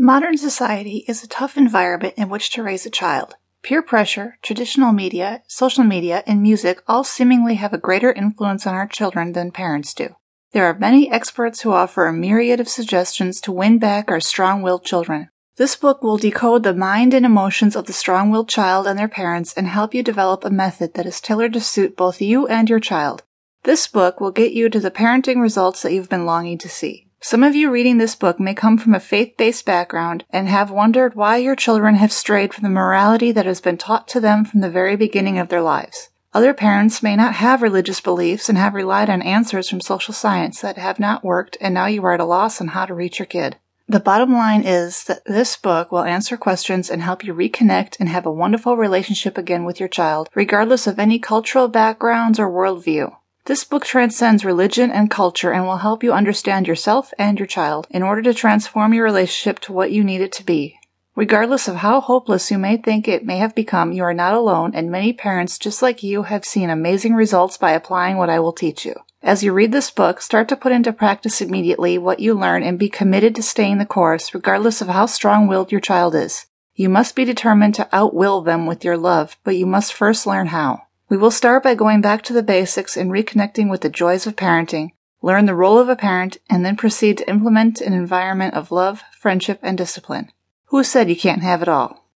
Modern society is a tough environment in which to raise a child. Peer pressure, traditional media, social media, and music all seemingly have a greater influence on our children than parents do. There are many experts who offer a myriad of suggestions to win back our strong willed children. This book will decode the mind and emotions of the strong willed child and their parents and help you develop a method that is tailored to suit both you and your child. This book will get you to the parenting results that you've been longing to see. Some of you reading this book may come from a faith based background and have wondered why your children have strayed from the morality that has been taught to them from the very beginning of their lives. Other parents may not have religious beliefs and have relied on answers from social science that have not worked, and now you are at a loss on how to reach your kid. The bottom line is that this book will answer questions and help you reconnect and have a wonderful relationship again with your child, regardless of any cultural backgrounds or worldview. This book transcends religion and culture and will help you understand yourself and your child in order to transform your relationship to what you need it to be. Regardless of how hopeless you may think it may have become, you are not alone, and many parents just like you have seen amazing results by applying what I will teach you. As you read this book, start to put into practice immediately what you learn and be committed to staying the course, regardless of how strong willed your child is. You must be determined to outwill them with your love, but you must first learn how. We will start by going back to the basics and reconnecting with the joys of parenting, learn the role of a parent, and then proceed to implement an environment of love, friendship, and discipline. Who said you can't have it all?